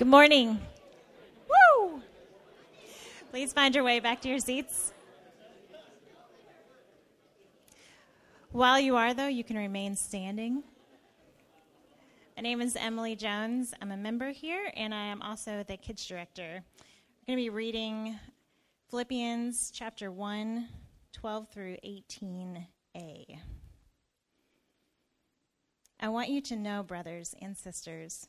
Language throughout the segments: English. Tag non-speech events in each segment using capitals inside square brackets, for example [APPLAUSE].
Good morning. Woo! Please find your way back to your seats. While you are, though, you can remain standing. My name is Emily Jones. I'm a member here, and I am also the kids director. We're going to be reading Philippians chapter 1, 12 through 18a. I want you to know, brothers and sisters,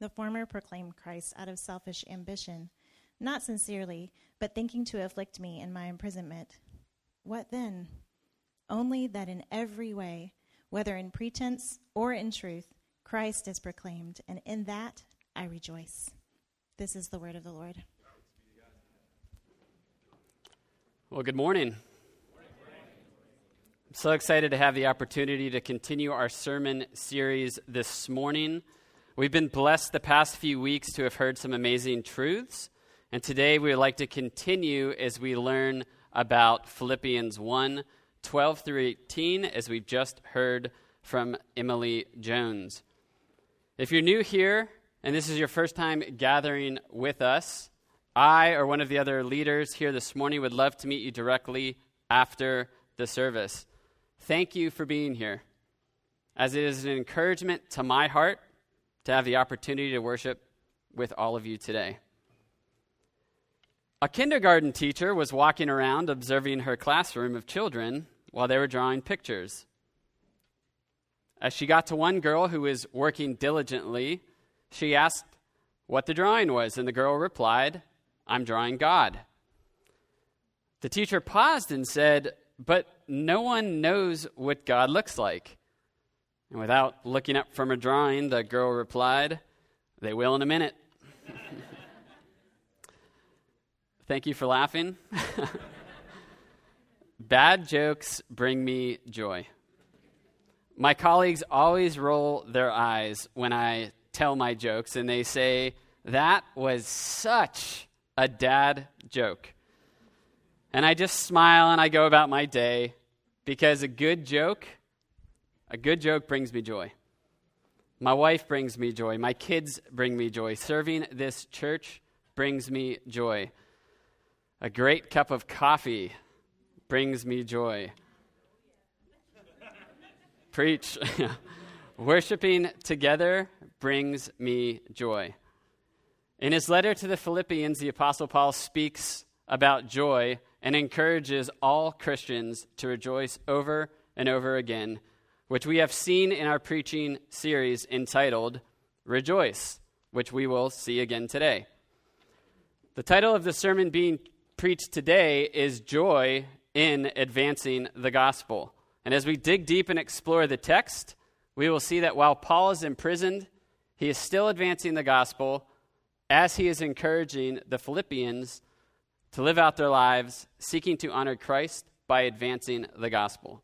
The former proclaimed Christ out of selfish ambition, not sincerely, but thinking to afflict me in my imprisonment. What then? Only that in every way, whether in pretense or in truth, Christ is proclaimed, and in that I rejoice. This is the word of the Lord. Well, good morning. I'm so excited to have the opportunity to continue our sermon series this morning. We've been blessed the past few weeks to have heard some amazing truths, and today we would like to continue as we learn about Philippians 1 12 through 18, as we've just heard from Emily Jones. If you're new here and this is your first time gathering with us, I or one of the other leaders here this morning would love to meet you directly after the service. Thank you for being here, as it is an encouragement to my heart to have the opportunity to worship with all of you today. A kindergarten teacher was walking around observing her classroom of children while they were drawing pictures. As she got to one girl who was working diligently, she asked what the drawing was, and the girl replied, I'm drawing God. The teacher paused and said, But no one knows what God looks like. And without looking up from her drawing, the girl replied, They will in a minute. [LAUGHS] Thank you for laughing. [LAUGHS] Bad jokes bring me joy. My colleagues always roll their eyes when I tell my jokes, and they say, That was such a dad joke. And I just smile and I go about my day because a good joke, a good joke brings me joy. My wife brings me joy. My kids bring me joy. Serving this church brings me joy. A great cup of coffee brings me joy. Preach. [LAUGHS] Worshipping together brings me joy. In his letter to the Philippians, the Apostle Paul speaks about joy and encourages all Christians to rejoice over and over again, which we have seen in our preaching series entitled Rejoice, which we will see again today. The title of the sermon being preached today is Joy in Advancing the Gospel. And as we dig deep and explore the text, we will see that while Paul is imprisoned, he is still advancing the gospel as he is encouraging the Philippians to live out their lives seeking to honor Christ by advancing the gospel.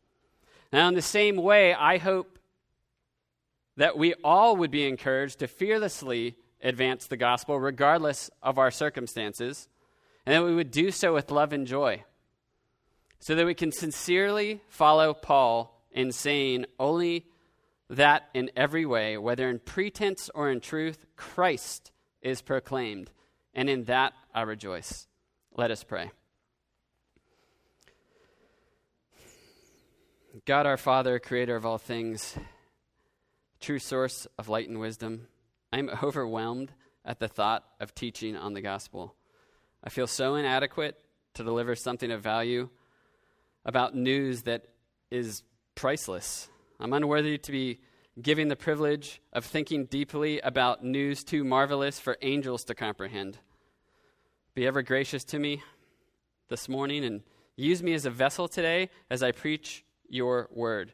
Now, in the same way, I hope that we all would be encouraged to fearlessly advance the gospel regardless of our circumstances, and that we would do so with love and joy, so that we can sincerely follow Paul in saying only that in every way, whether in pretense or in truth, Christ is proclaimed, and in that I rejoice. Let us pray. God our Father, creator of all things, true source of light and wisdom, I am overwhelmed at the thought of teaching on the gospel. I feel so inadequate to deliver something of value about news that is priceless. I'm unworthy to be giving the privilege of thinking deeply about news too marvelous for angels to comprehend. Be ever gracious to me this morning and use me as a vessel today as I preach your word.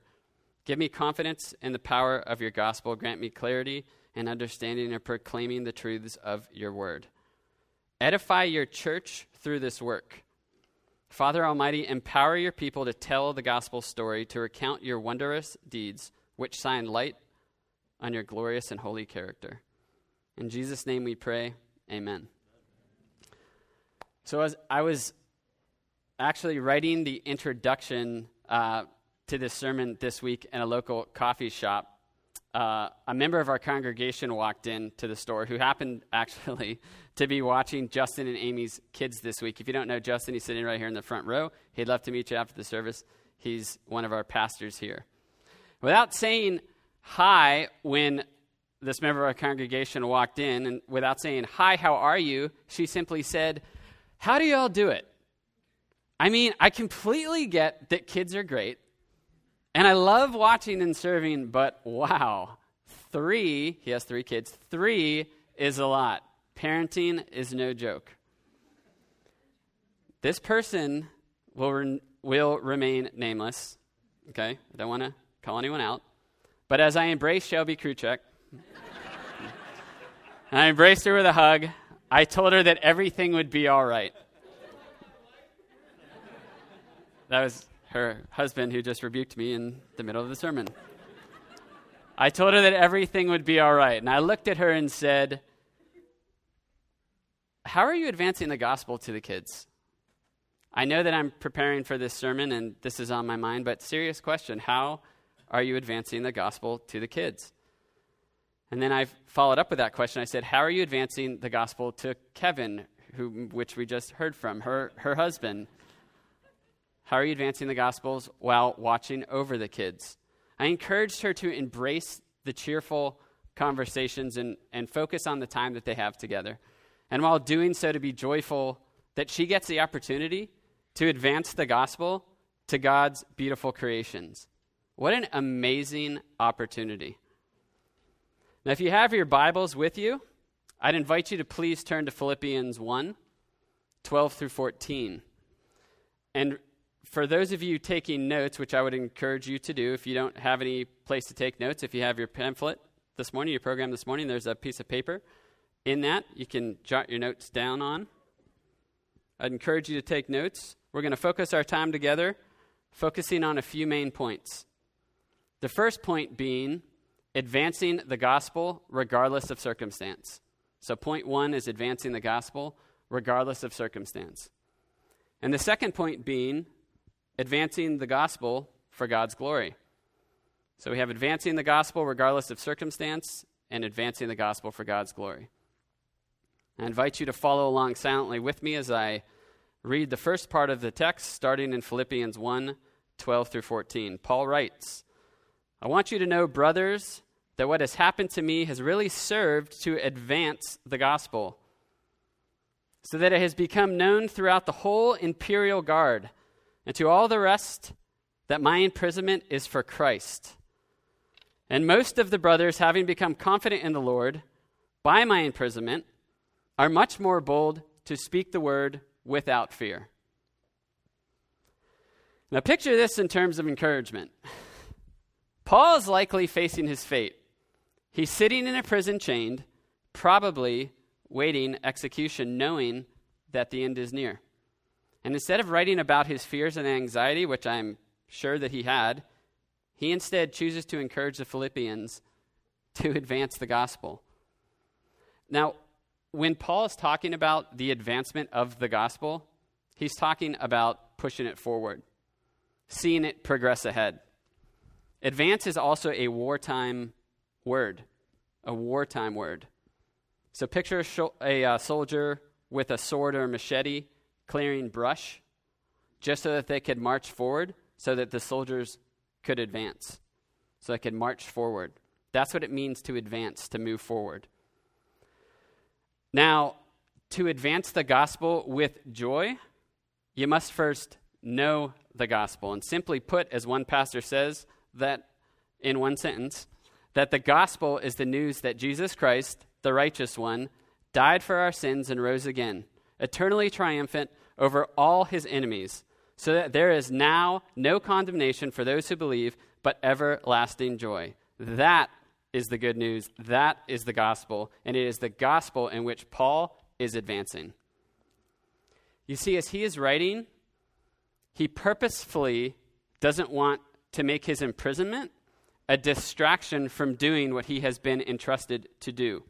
Give me confidence in the power of your gospel. Grant me clarity and understanding and proclaiming the truths of your word. Edify your church through this work. Father Almighty, empower your people to tell the gospel story, to recount your wondrous deeds, which shine light on your glorious and holy character. In Jesus' name we pray, amen. So, as I was actually writing the introduction uh, to this sermon this week in a local coffee shop, uh, a member of our congregation walked in to the store who happened [LAUGHS] actually to be watching Justin and Amy's kids this week. If you don't know Justin, he's sitting right here in the front row. He'd love to meet you after the service. He's one of our pastors here. Without saying hi when this member of our congregation walked in, and without saying, Hi, how are you? she simply said, How do y'all do it? I mean, I completely get that kids are great, and I love watching and serving, but wow, three, he has three kids, three is a lot. Parenting is no joke. This person will, re- will remain nameless. Okay? I don't want to call anyone out. But as I embrace Shelby Kruchek, [LAUGHS] and I embraced her with a hug, I told her that everything would be all right. That was her husband who just rebuked me in the middle of the sermon. I told her that everything would be all right. And I looked at her and said, How are you advancing the gospel to the kids? I know that I'm preparing for this sermon and this is on my mind, but serious question How are you advancing the gospel to the kids? And then I followed up with that question. I said, How are you advancing the gospel to Kevin, who, which we just heard from, her, her husband? How are you advancing the Gospels while watching over the kids? I encouraged her to embrace the cheerful conversations and, and focus on the time that they have together. And while doing so, to be joyful that she gets the opportunity to advance the gospel to God's beautiful creations. What an amazing opportunity. Now, if you have your Bibles with you, I'd invite you to please turn to Philippians 1 12 through 14. And for those of you taking notes, which I would encourage you to do, if you don't have any place to take notes, if you have your pamphlet this morning, your program this morning, there's a piece of paper in that you can jot your notes down on. I'd encourage you to take notes. We're going to focus our time together, focusing on a few main points. The first point being advancing the gospel regardless of circumstance. So, point one is advancing the gospel regardless of circumstance. And the second point being advancing the gospel for God's glory. So we have advancing the gospel regardless of circumstance and advancing the gospel for God's glory. I invite you to follow along silently with me as I read the first part of the text, starting in Philippians 1 12 through 14. Paul writes, I want you to know, brothers, that what has happened to me has really served to advance the gospel, so that it has become known throughout the whole imperial guard and to all the rest, that my imprisonment is for Christ. And most of the brothers, having become confident in the Lord by my imprisonment, are much more bold to speak the word without fear. Now, picture this in terms of encouragement. Paul is likely facing his fate. He's sitting in a prison chained, probably waiting execution, knowing that the end is near. And instead of writing about his fears and anxiety, which I'm sure that he had, he instead chooses to encourage the Philippians to advance the gospel. Now, when Paul is talking about the advancement of the gospel, he's talking about pushing it forward, seeing it progress ahead. Advance is also a wartime word, a wartime word. So picture a, sh- a uh, soldier with a sword or a machete clearing brush just so that they could march forward, so that the soldiers could advance, so they could march forward. That's what it means to advance, to move forward. Now, to advance the gospel with joy, you must first know the gospel. And simply put, as one pastor says, that in one sentence, that the gospel is the news that Jesus Christ, the righteous one, died for our sins and rose again eternally triumphant over all his enemies, so that there is now no condemnation for those who believe, but everlasting joy. That is the good news. That is the gospel. And it is the gospel in which Paul is advancing. You see, as he is writing, he purposefully doesn't want to make his imprisonment a distraction from doing what he has been entrusted to do.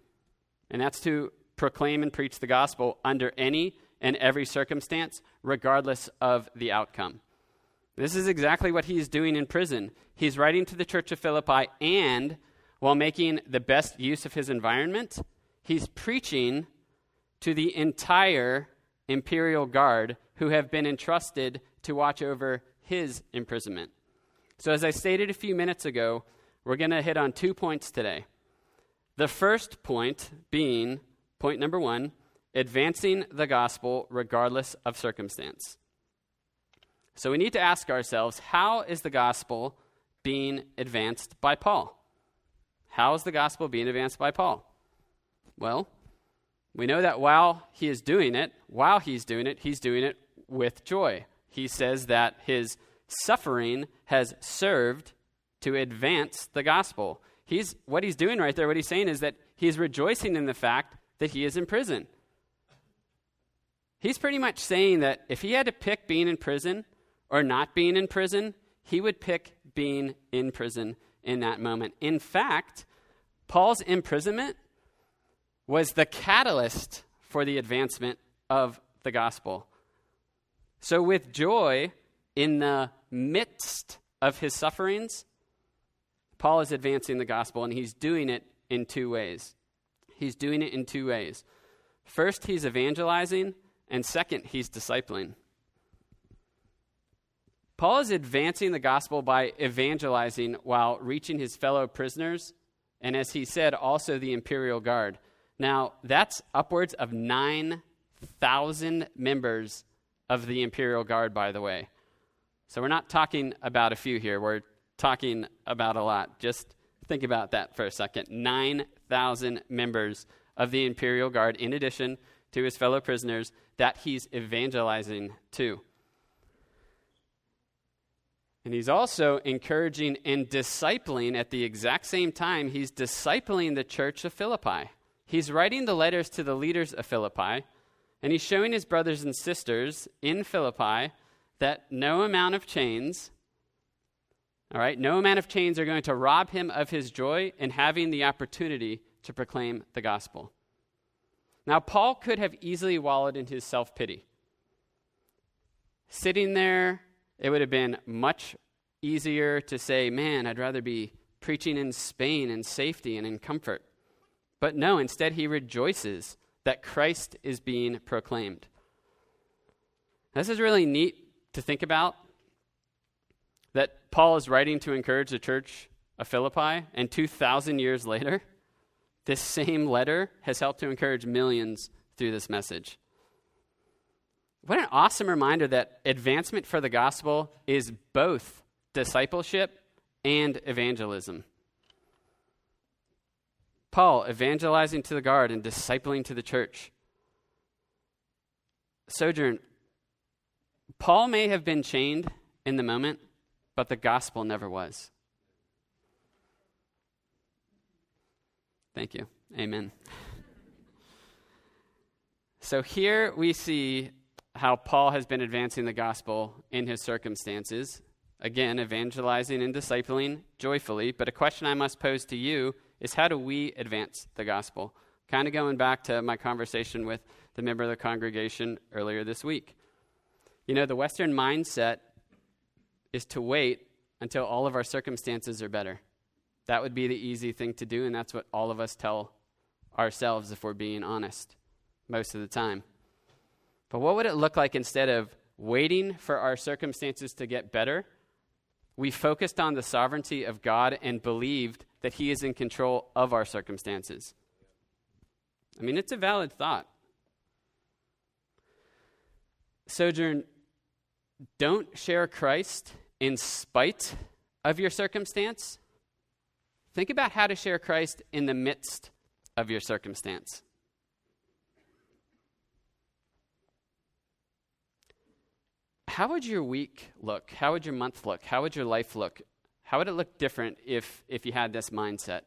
And that's to proclaim and preach the gospel under any and every circumstance, regardless of the outcome. This is exactly what he's doing in prison. He's writing to the church of Philippi, and while making the best use of his environment, he's preaching to the entire imperial guard who have been entrusted to watch over his imprisonment. So, as I stated a few minutes ago, we're going to hit on two points today. The first point being point number one advancing the gospel regardless of circumstance. So, we need to ask ourselves how is the gospel being advanced by Paul? How is the gospel being advanced by Paul? Well, we know that while he is doing it, while he's doing it, he's doing it with joy. He says that his suffering has served to advance the gospel. He's what he's doing right there, what he's saying is that he's rejoicing in the fact that he is in prison. He's pretty much saying that if he had to pick being in prison or not being in prison, he would pick being in prison in that moment. In fact, Paul's imprisonment was the catalyst for the advancement of the gospel. So, with joy in the midst of his sufferings, Paul is advancing the gospel, and he's doing it in two ways. He's doing it in two ways. First, he's evangelizing, and second, he's discipling. Paul is advancing the gospel by evangelizing while reaching his fellow prisoners, and as he said, also the imperial guard. Now, that's upwards of 9,000 members of the Imperial Guard, by the way. So we're not talking about a few here. We're talking about a lot. Just think about that for a second. 9,000 members of the Imperial Guard, in addition to his fellow prisoners, that he's evangelizing to. And he's also encouraging and discipling at the exact same time, he's discipling the church of Philippi. He's writing the letters to the leaders of Philippi, and he's showing his brothers and sisters in Philippi that no amount of chains, all right, no amount of chains are going to rob him of his joy in having the opportunity to proclaim the gospel. Now, Paul could have easily wallowed in his self pity. Sitting there, it would have been much easier to say, Man, I'd rather be preaching in Spain in safety and in comfort. But no, instead, he rejoices that Christ is being proclaimed. This is really neat to think about that Paul is writing to encourage the church of Philippi, and 2,000 years later, this same letter has helped to encourage millions through this message. What an awesome reminder that advancement for the gospel is both discipleship and evangelism. Paul evangelizing to the guard and discipling to the church. Sojourn, Paul may have been chained in the moment, but the gospel never was. Thank you. Amen. So here we see how Paul has been advancing the gospel in his circumstances. Again, evangelizing and discipling joyfully. But a question I must pose to you is how do we advance the gospel? Kind of going back to my conversation with the member of the congregation earlier this week. You know, the Western mindset is to wait until all of our circumstances are better. That would be the easy thing to do, and that's what all of us tell ourselves if we're being honest most of the time. But what would it look like instead of waiting for our circumstances to get better? We focused on the sovereignty of God and believed that He is in control of our circumstances. I mean, it's a valid thought. Sojourn, don't share Christ in spite of your circumstance. Think about how to share Christ in the midst of your circumstance. How would your week look? How would your month look? How would your life look how would it look different if, if you had this mindset?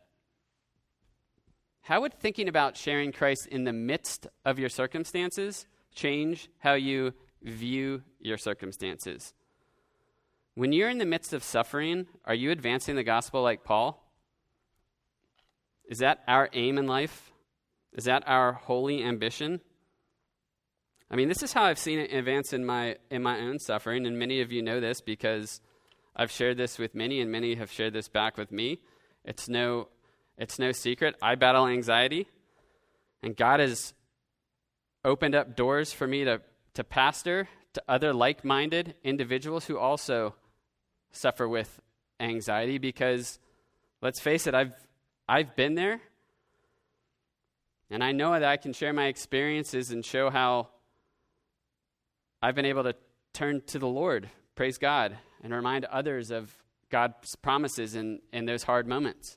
how would thinking about sharing Christ in the midst of your circumstances change how you view your circumstances? When you're in the midst of suffering, are you advancing the gospel like Paul? Is that our aim in life? Is that our holy ambition? I mean, this is how I've seen it advance in my in my own suffering, and many of you know this because I've shared this with many, and many have shared this back with me. It's no it's no secret. I battle anxiety, and God has opened up doors for me to, to pastor to other like minded individuals who also suffer with anxiety because, let's face it, I've, I've been there. And I know that I can share my experiences and show how I've been able to turn to the Lord, praise God, and remind others of God's promises in, in those hard moments.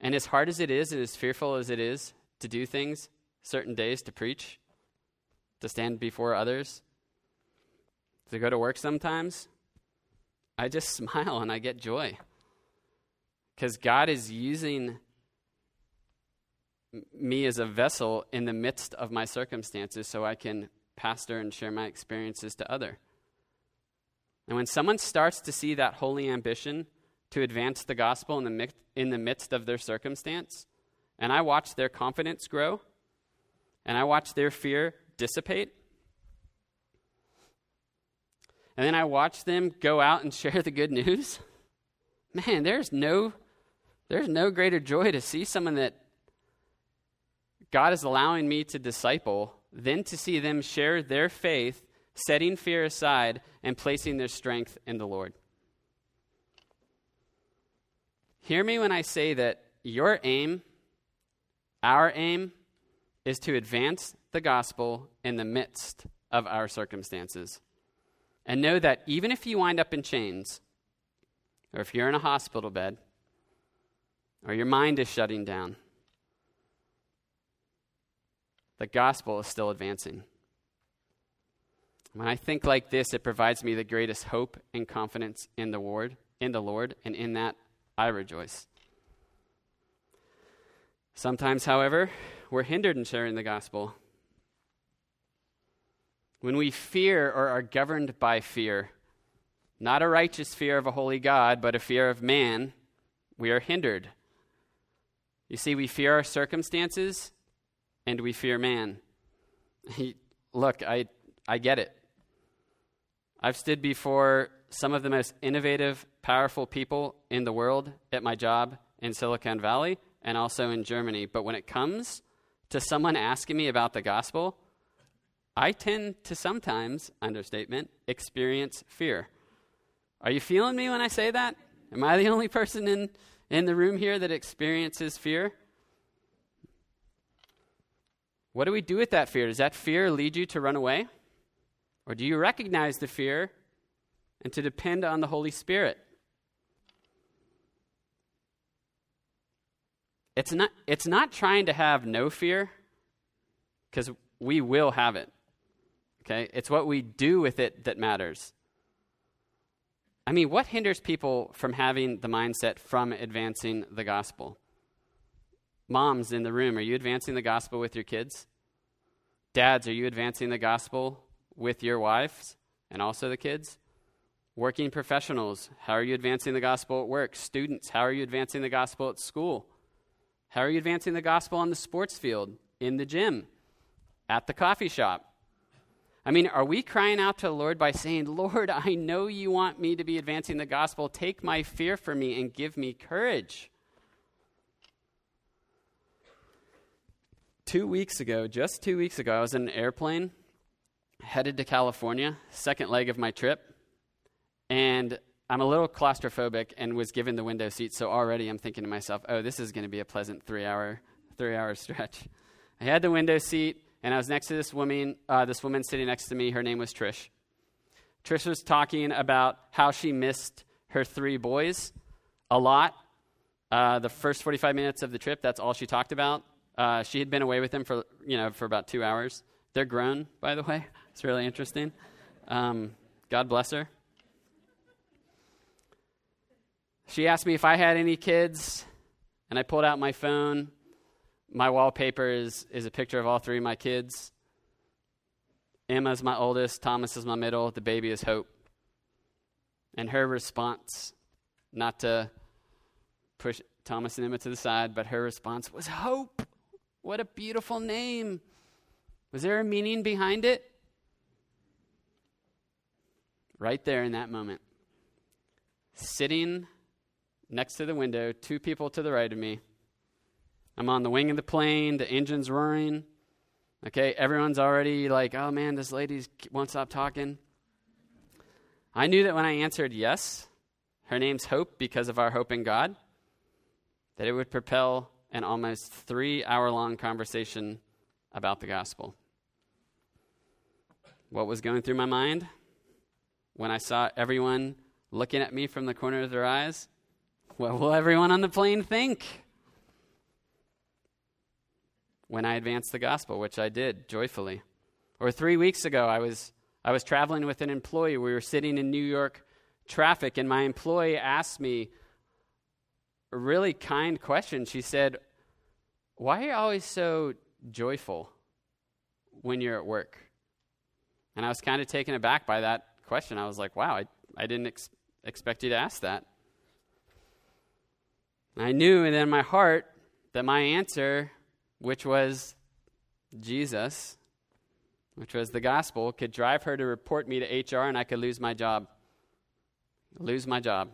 And as hard as it is, and as fearful as it is to do things certain days, to preach, to stand before others, to go to work sometimes, I just [LAUGHS] smile and I get joy. Because God is using me as a vessel in the midst of my circumstances so I can pastor and share my experiences to other. And when someone starts to see that holy ambition to advance the gospel in the, mi- in the midst of their circumstance, and I watch their confidence grow, and I watch their fear dissipate, and then I watch them go out and [LAUGHS] share the good news, man, there's no, there's no greater joy to see someone that God is allowing me to disciple than to see them share their faith, setting fear aside, and placing their strength in the Lord. Hear me when I say that your aim, our aim, is to advance the gospel in the midst of our circumstances. And know that even if you wind up in chains, or if you're in a hospital bed, or your mind is shutting down, the gospel is still advancing. When I think like this, it provides me the greatest hope and confidence in the Lord, in the Lord, and in that I rejoice. Sometimes, however, we're hindered in sharing the gospel. When we fear or are governed by fear, not a righteous fear of a holy God, but a fear of man, we are hindered. You see, we fear our circumstances and we fear man. [LAUGHS] Look, I, I get it. I've stood before some of the most innovative, powerful people in the world at my job in Silicon Valley and also in Germany. But when it comes to someone asking me about the gospel, I tend to sometimes, understatement, experience fear. Are you feeling me when I say that? Am I the only person in, in the room here that experiences fear? What do we do with that fear? Does that fear lead you to run away? Or do you recognize the fear and to depend on the Holy Spirit. It's not, it's not trying to have no fear, because we will have it. Okay? It's what we do with it that matters. I mean, what hinders people from having the mindset from advancing the gospel? Moms in the room, are you advancing the gospel with your kids? Dads, are you advancing the gospel with your wives and also the kids? Working professionals, how are you advancing the gospel at work? Students, how are you advancing the gospel at school? How are you advancing the gospel on the sports field, in the gym, at the coffee shop? I mean, are we crying out to the Lord by saying, Lord, I know you want me to be advancing the gospel. Take my fear from me and give me courage? Two weeks ago, just two weeks ago, I was in an airplane headed to California, second leg of my trip. And I'm a little claustrophobic and was given the window seat, so already I'm thinking to myself, oh, this is going to be a pleasant three hour, three hour stretch. I had the window seat, and I was next to this woman, uh, this woman sitting next to me. Her name was Trish. Trish was talking about how she missed her three boys a lot. Uh, the first 45 minutes of the trip, that's all she talked about. Uh, she had been away with them for, you know, for about two hours. They're grown, by the way. [LAUGHS] It's really interesting. Um, God bless her. She asked me if I had any kids, and I pulled out my phone my wallpaper is, is a picture of all three of my kids. Emma's my oldest, Thomas is my middle, the baby is Hope. And her response, not to push Thomas and Emma to the side, but her response was Hope. What a beautiful name. Was there a meaning behind it? Right there in that moment. Sitting next to the window, two people to the right of me. I'm on the wing of the plane, the engine's roaring. Okay, everyone's already like, oh man, this lady won't stop talking. I knew that when I answered yes, her name's Hope because of our hope in God, that it would propel an almost three hour long conversation about the gospel. What was going through my mind when I saw everyone looking at me from the corner of their eyes? What will everyone on the plane think? When I advanced the gospel, which I did joyfully. Or three weeks ago, I was, I was traveling with an employee. We were sitting in New York traffic, and my employee asked me a really kind question. She said, Why are you always so joyful when you're at work? And I was kind of taken aback by that question. I was like, Wow, I, I didn't ex- expect you to ask that. I knew and in my heart that my answer which was Jesus, which was the gospel, could drive her to report me to HR and I could lose my job. Lose my job.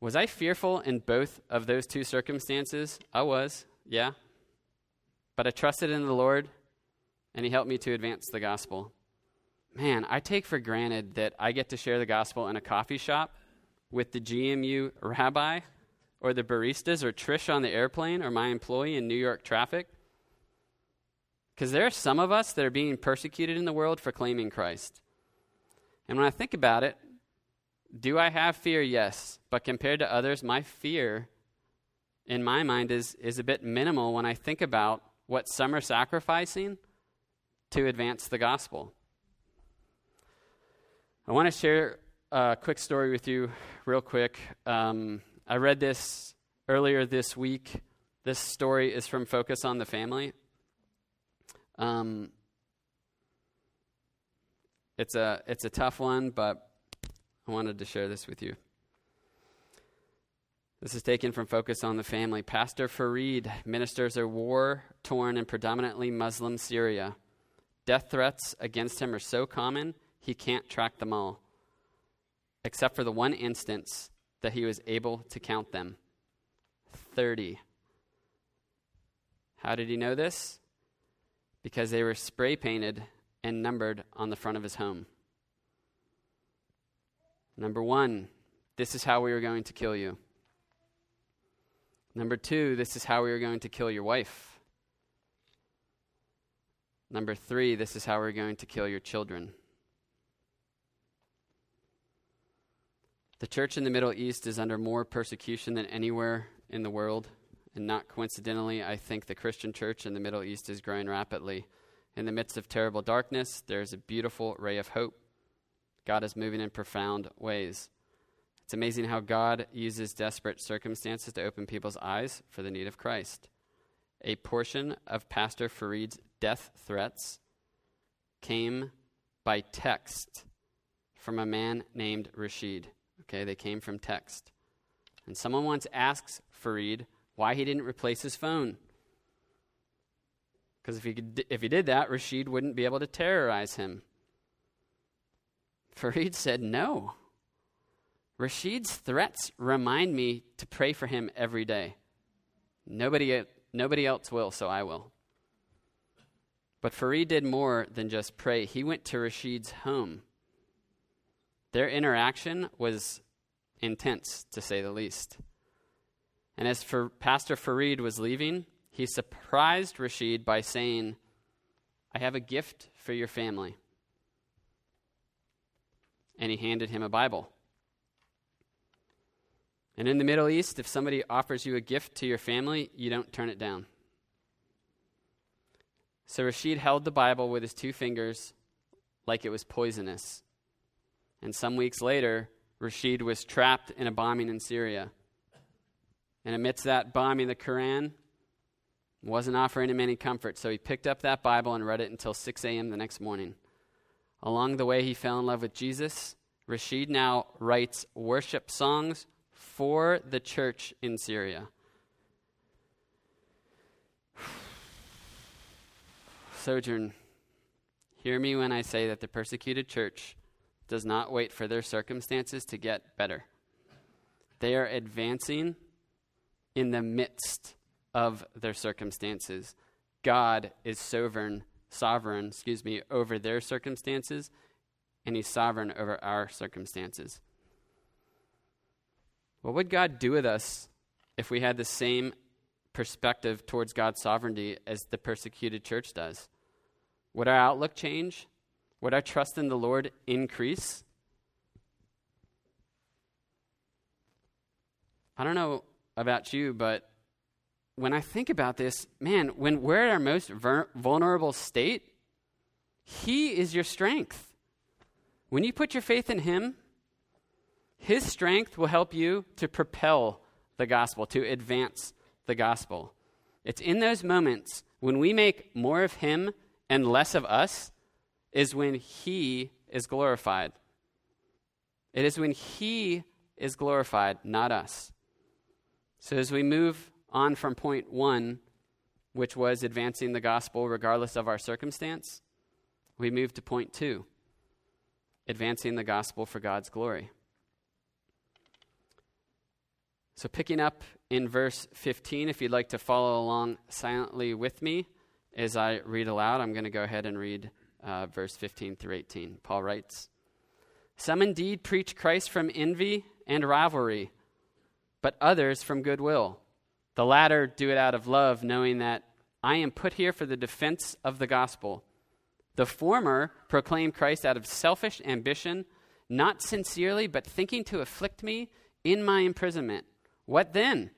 Was I fearful in both of those two circumstances? I was, yeah. But I trusted in the Lord and He helped me to advance the gospel. Man, I take for granted that I get to share the gospel in a coffee shop with the GMU rabbi or the baristas or Trish on the airplane or my employee in New York traffic? Because there are some of us that are being persecuted in the world for claiming Christ. And when I think about it, do I have fear? Yes. But compared to others, my fear in my mind is, is a bit minimal when I think about what some are sacrificing to advance the gospel. I want to share a quick story with you, real quick. Um, I read this earlier this week. This story is from Focus on the Family. Um, it's a it's a tough one, but I wanted to share this with you. This is taken from Focus on the Family. Pastor Farid ministers a war torn and predominantly Muslim Syria. Death threats against him are so common, he can't track them all. Except for the one instance that he was able to count them 30. How did he know this? Because they were spray painted and numbered on the front of his home. Number one, this is how we are going to kill you. Number two, this is how we are going to kill your wife. Number three, this is how we're going to kill your children. The church in the Middle East is under more persecution than anywhere in the world. And not coincidentally, I think the Christian church in the Middle East is growing rapidly. In the midst of terrible darkness, there is a beautiful ray of hope. God is moving in profound ways. It's amazing how God uses desperate circumstances to open people's eyes for the need of Christ. A portion of Pastor Farid's death threats came by text from a man named Rashid. Okay, they came from text. And someone once asks Farid why he didn't replace his phone. Because if he, if he did that, Rashid wouldn't be able to terrorize him. Farid [LAUGHS] said, No. Rashid's threats remind me to pray for him every day. Nobody, nobody else will, so I will. But Farid did more than just pray. He went to Rashid's home their interaction was intense, to say the least. And as for Pastor Farid was leaving, he surprised Rashid by saying, I have a gift for your family. And he handed him a Bible. And in the Middle East, if somebody offers you a gift to your family, you don't turn it down. So Rashid held the Bible with his two fingers like it was poisonous. And some weeks later, Rashid was trapped in a bombing in Syria. And amidst that bombing the Quran, wasn't offering him any comfort, so he picked up that Bible and read it until 6 a.m. the next morning. Along the way, he fell in love with Jesus. Rashid now writes worship songs for the church in Syria. [SIGHS] Sojourn, hear me when I say that the persecuted church does not wait for their circumstances to get better. They are advancing in the midst of their circumstances. God is sovereign, sovereign, excuse me, over their circumstances, and he's sovereign over our circumstances. What would God do with us if we had the same perspective towards God's sovereignty as the persecuted church does? Would our outlook change? Would our trust in the Lord increase? I don't know about you, but when I think about this, man, when we're at our most vulnerable state, He is your strength. When you put your faith in Him, His strength will help you to propel the gospel, to advance the gospel. It's in those moments when we make more of Him and less of us, is when He is glorified. It is when He is glorified, not us. So as we move on from point one, which was advancing the gospel regardless of our circumstance, we move to point two, advancing the gospel for God's glory. So, picking up in verse 15, if you'd like to follow along silently with me as I read aloud, I'm going to go ahead and read uh, verse 15 through 18. Paul writes Some indeed preach Christ from envy and rivalry but others from goodwill. The latter do it out of love, knowing that I am put here for the defense of the gospel. The former proclaim Christ out of selfish ambition, not sincerely, but thinking to afflict me in my imprisonment. What then?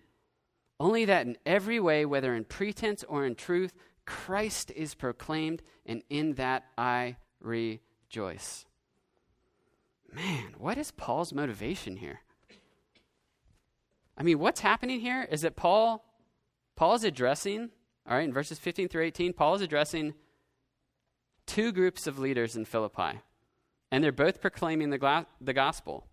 Only that in every way, whether in pretense or in truth, Christ is proclaimed, and in that I rejoice. Man, what is Paul's motivation here? I mean, what's happening here is that Paul Paul is addressing, all right, in verses 15 through 18, Paul is addressing two groups of leaders in Philippi, and they're both proclaiming the, gla- the gospel.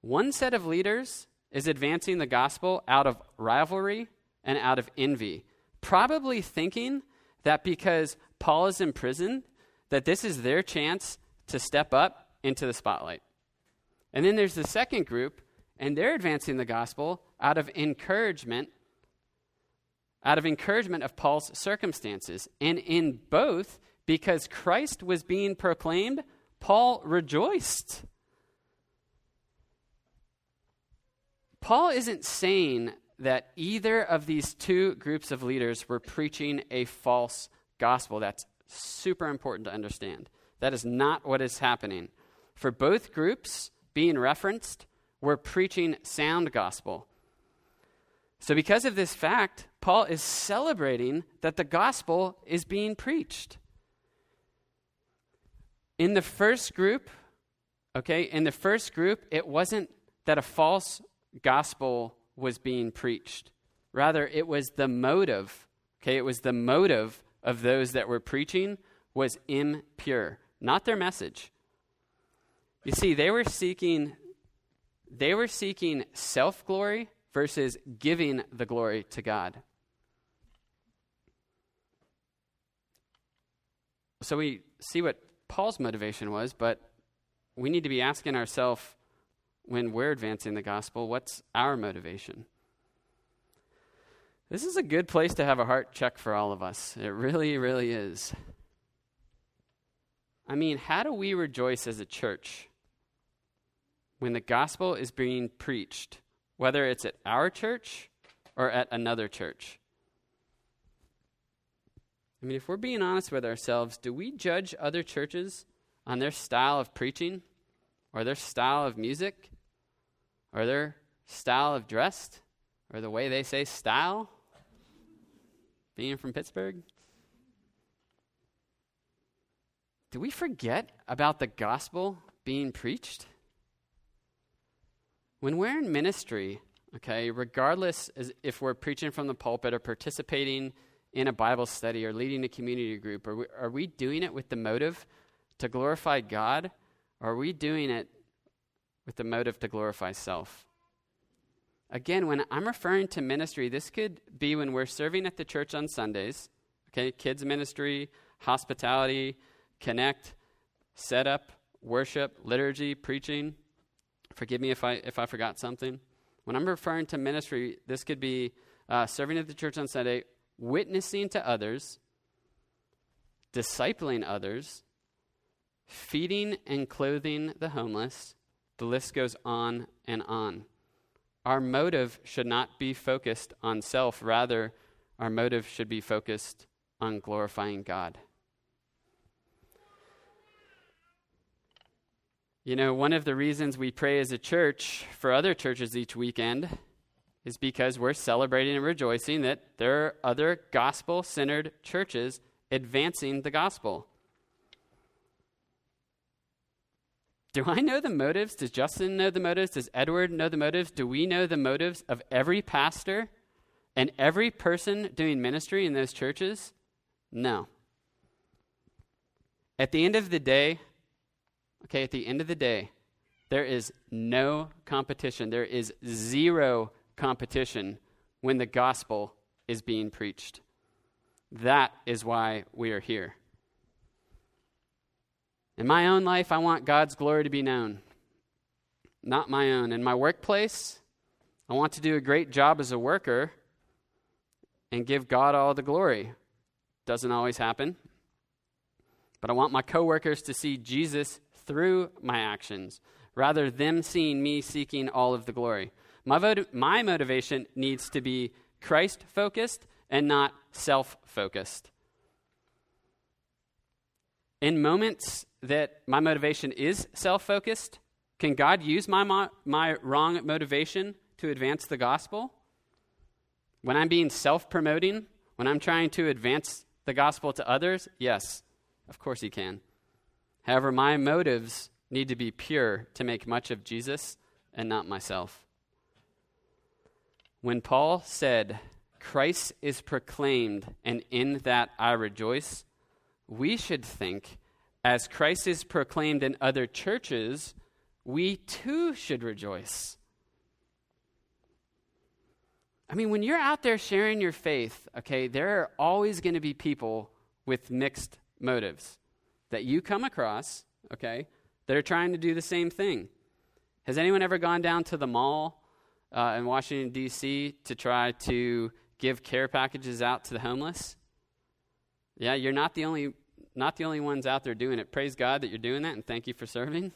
One set of leaders is advancing the gospel out of rivalry and out of envy, probably thinking that because Paul is in prison, that this is their chance to step up into the spotlight. And then there's the second group and they're advancing the gospel out of encouragement out of encouragement of Paul's circumstances. And in both, because Christ was being proclaimed, Paul rejoiced. Paul isn't saying that either of these two groups of leaders were preaching a false gospel. That's super important to understand. That is not what is happening. For both groups being referenced, we're preaching sound gospel. So, because of this fact, Paul is celebrating that the gospel is being preached. In the first group, okay, in the first group, it wasn't that a false gospel was being preached. Rather, it was the motive, okay, it was the motive of those that were preaching was impure, not their message. You see, they were seeking they were seeking self glory versus giving the glory to God. So we see what Paul's motivation was, but we need to be asking ourselves when we're advancing the gospel, what's our motivation? This is a good place to have a heart check for all of us. It really, really is. I mean, how do we rejoice as a church when the gospel is being preached, whether it's at our church or at another church. I mean, if we're being honest with ourselves, do we judge other churches on their style of preaching or their style of music or their style of dressed, or the way they say style? Being from Pittsburgh? Do we forget about the gospel being preached? When we're in ministry, Okay, regardless if we're preaching from the pulpit or participating in a Bible study or leading a community group, are we, are we doing it with the motive to glorify God? Or are we doing it with the motive to glorify self? Again, when I'm referring to ministry, this could be when we're serving at the church on Sundays, okay, kids ministry, hospitality, connect, setup, worship, liturgy, preaching. Forgive me if I if I forgot something. When I'm referring to ministry, this could be uh, serving at the church on Sunday, witnessing to others, discipling others, feeding and clothing the homeless. The list goes on and on. Our motive should not be focused on self, rather, our motive should be focused on glorifying God. You know, one of the reasons we pray as a church for other churches each weekend is because we're celebrating and rejoicing that there are other gospel centered churches advancing the gospel. Do I know the motives? Does Justin know the motives? Does Edward know the motives? Do we know the motives of every pastor and every person doing ministry in those churches? No. At the end of the day, okay, at the end of the day, there is no competition. There is zero competition when the gospel is being preached. That is why we are here. In my own life, I want God's glory to be known, not my own. In my workplace, I want to do a great job as a worker and give God all the glory. Doesn't always happen. But I want my coworkers to see Jesus through my actions, rather them seeing me seeking all of the glory. My, my motivation needs to be Christ focused and not self focused. In moments that my motivation is self focused, can God use my, mo- my wrong motivation to advance the gospel? When I'm being self promoting, when I'm trying to advance the gospel to others, yes, of course He can. However, my motives need to be pure to make much of Jesus and not myself. When Paul said, Christ is proclaimed, and in that I rejoice, we should think, as Christ is proclaimed in other churches, we too should rejoice. I mean, when you're out there sharing your faith, okay, there are always going to be people with mixed motives that you come across, okay, that are trying to do the same thing. Has anyone ever gone down to the mall uh, in Washington, D.C. to try to give care packages out to the homeless? Yeah, you're not the only not the only ones out there doing it. Praise God that you're doing that and thank you for serving.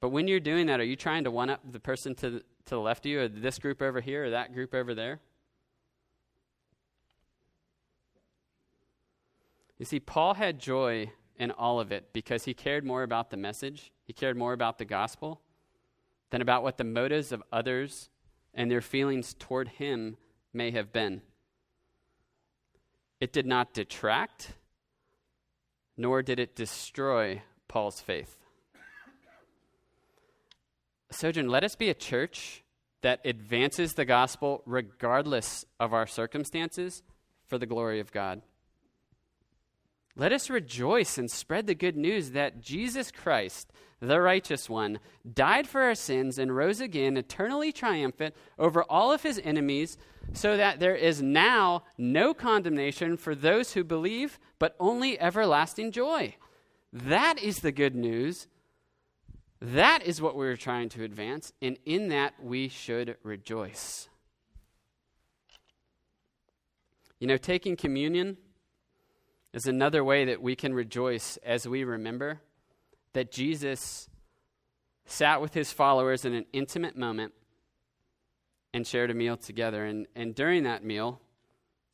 But when you're doing that, are you trying to one up the person to the, to the left of you, or this group over here, or that group over there? You see, Paul had joy in all of it because he cared more about the message, he cared more about the gospel than about what the motives of others and their feelings toward him may have been. It did not detract, nor did it destroy Paul's faith. Sojourn, let us be a church that advances the gospel regardless of our circumstances for the glory of God. Let us rejoice and spread the good news that Jesus Christ, the righteous one, died for our sins and rose again, eternally triumphant over all of his enemies, so that there is now no condemnation for those who believe, but only everlasting joy. That is the good news. That is what we're trying to advance, and in that we should rejoice. You know, taking communion is another way that we can rejoice as we remember that Jesus sat with his followers in an intimate moment and shared a meal together. And, and during that meal,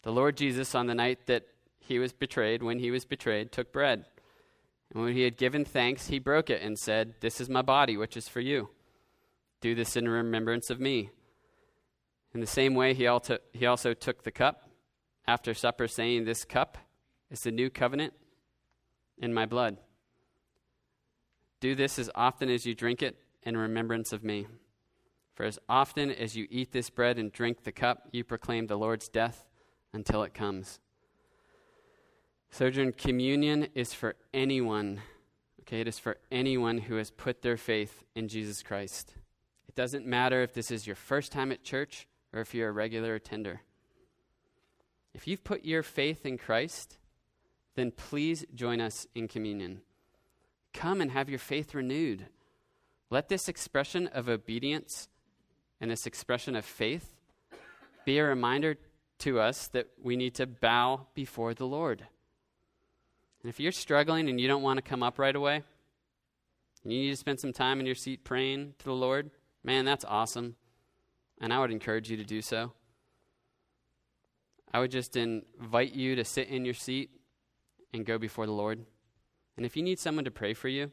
the Lord Jesus, on the night that he was betrayed, when he was betrayed, took bread. And when he had given thanks, he broke it and said, This is my body, which is for you. Do this in remembrance of me. In the same way, he also, he also took the cup after supper, saying, This cup is the new covenant in my blood. Do this as often as you drink it in remembrance of me. For as often as you eat this bread and drink the cup, you proclaim the Lord's death until it comes. Sojourn communion is for anyone, okay? It is for anyone who has put their faith in Jesus Christ. It doesn't matter if this is your first time at church or if you're a regular attender. If you've put your faith in Christ, then please join us in communion. Come and have your faith renewed. Let this expression of obedience and this expression of faith be a reminder to us that we need to bow before the Lord. And if you're struggling and you don't want to come up right away, and you need to spend some time in your seat praying to the Lord, man, that's awesome. And I would encourage you to do so. I would just invite you to sit in your seat and go before the Lord. And if you need someone to pray for you,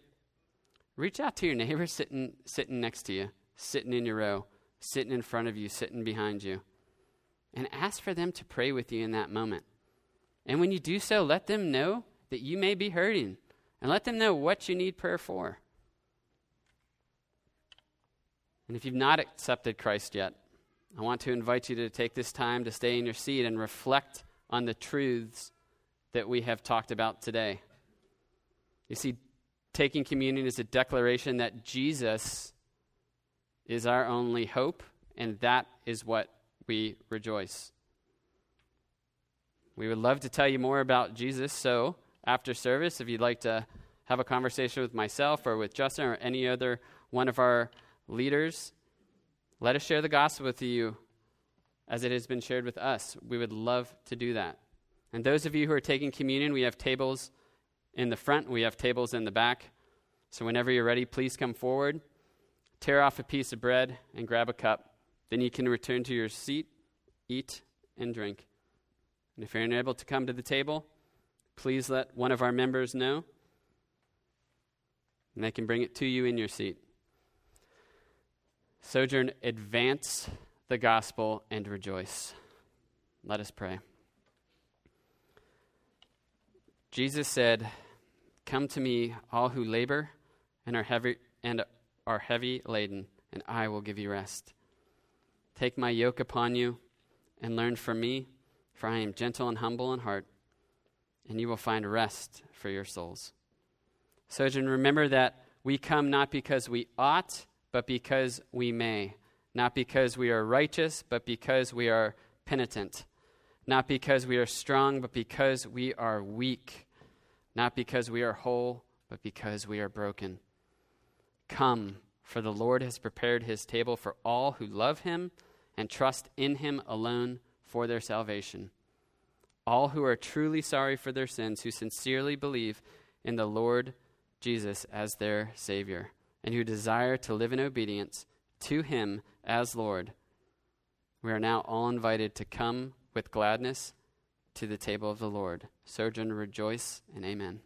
reach out to your neighbor sitting, sitting next to you, sitting in your row sitting in front of you, sitting behind you. And ask for them to pray with you in that moment. And when you do so, let them know that you may be hurting and let them know what you need prayer for. And if you've not accepted Christ yet, I want to invite you to take this time to stay in your seat and reflect on the truths that we have talked about today. You see, taking communion is a declaration that Jesus is our only hope, and that is what we rejoice. We would love to tell you more about Jesus, so after service, if you'd like to have a conversation with myself or with Justin or any other one of our leaders, let us share the gospel with you as it has been shared with us. We would love to do that. And those of you who are taking communion, we have tables in the front, we have tables in the back. So whenever you're ready, please come forward tear off a piece of bread, and grab a cup. Then you can return to your seat, eat, and drink. And if you're unable to come to the table, please let one of our members know, and they can bring it to you in your seat. Sojourn, advance the gospel and rejoice. Let us pray. Jesus said, Come to me, all who labor and are heavy and are heavy laden, and I will give you rest. Take my yoke upon you and learn from me, for I am gentle and humble in heart, and you will find rest for your souls. Sojourn, remember that we come not because we ought, but because we may. Not because we are righteous, but because we are penitent. Not because we are strong, but because we are weak. Not because we are whole, but because we are broken. Come, for the Lord has prepared his table for all who love him and trust in him alone for their salvation. All who are truly sorry for their sins, who sincerely believe in the Lord Jesus as their Savior, and who desire to live in obedience to him as Lord. We are now all invited to come with gladness to the table of the Lord. Sojourn, rejoice, and amen.